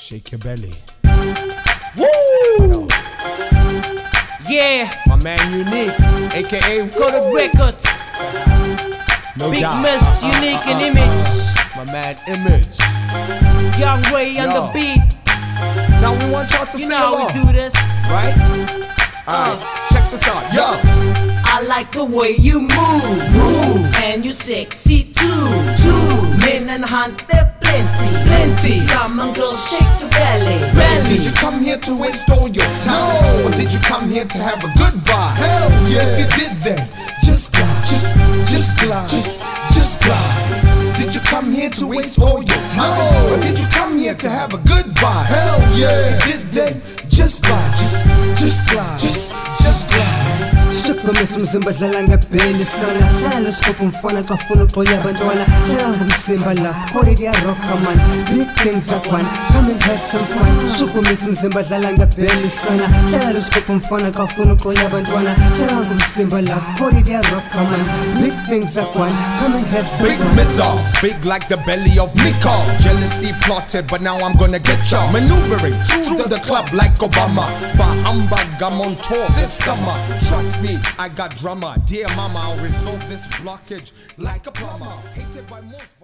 Shake your belly. Woo! Yeah, My man Yunique, aka to records. No Big doubt. Miss, uh-huh, unique in uh-huh. Emage. My man Emage. Young Way on Yo. the beat. Now we want y'all to You sing know how along, we do this. right? Alright, uh. check this out. Yo, I like the way you move. Move. And you sexy too. Too. Men and hunt plenty. Plenty. Come on, girl, shake your belly. Belly. Did you come here to waste all your time? No. Or did you come here to have a good vibe? Hell yeah. If you did then, just glide. Just, just glide. Just, just glide. Did you come here to waste all your time? No. Or did you come here to have a good vibe? Hell yeah. If you did then, just glide. Just, just glide. Just, just glide. Umzimba dlala ngebheli sana hlala sikhupha umfana kafuna uxoya abantwana hlala ngumzimba la khori kuyarocka man big things akwan come and have some fun shukumisa umzimba dlala ngebheli sana hlala sikhupha umfana kafuna uxoya abantwana hlala ngumzimba la khori kuyarocka man big things akwan come and have some Big fun missile, big like the belly of Miko. Jealousy plotted, but now I'm gonna get ya. Maneuvering through the club like Obama. Bahambag, I'm on tour this summer. Trust me, I got drama. Dear mama, I'll resolve this blockage like a plumber. Hated by most,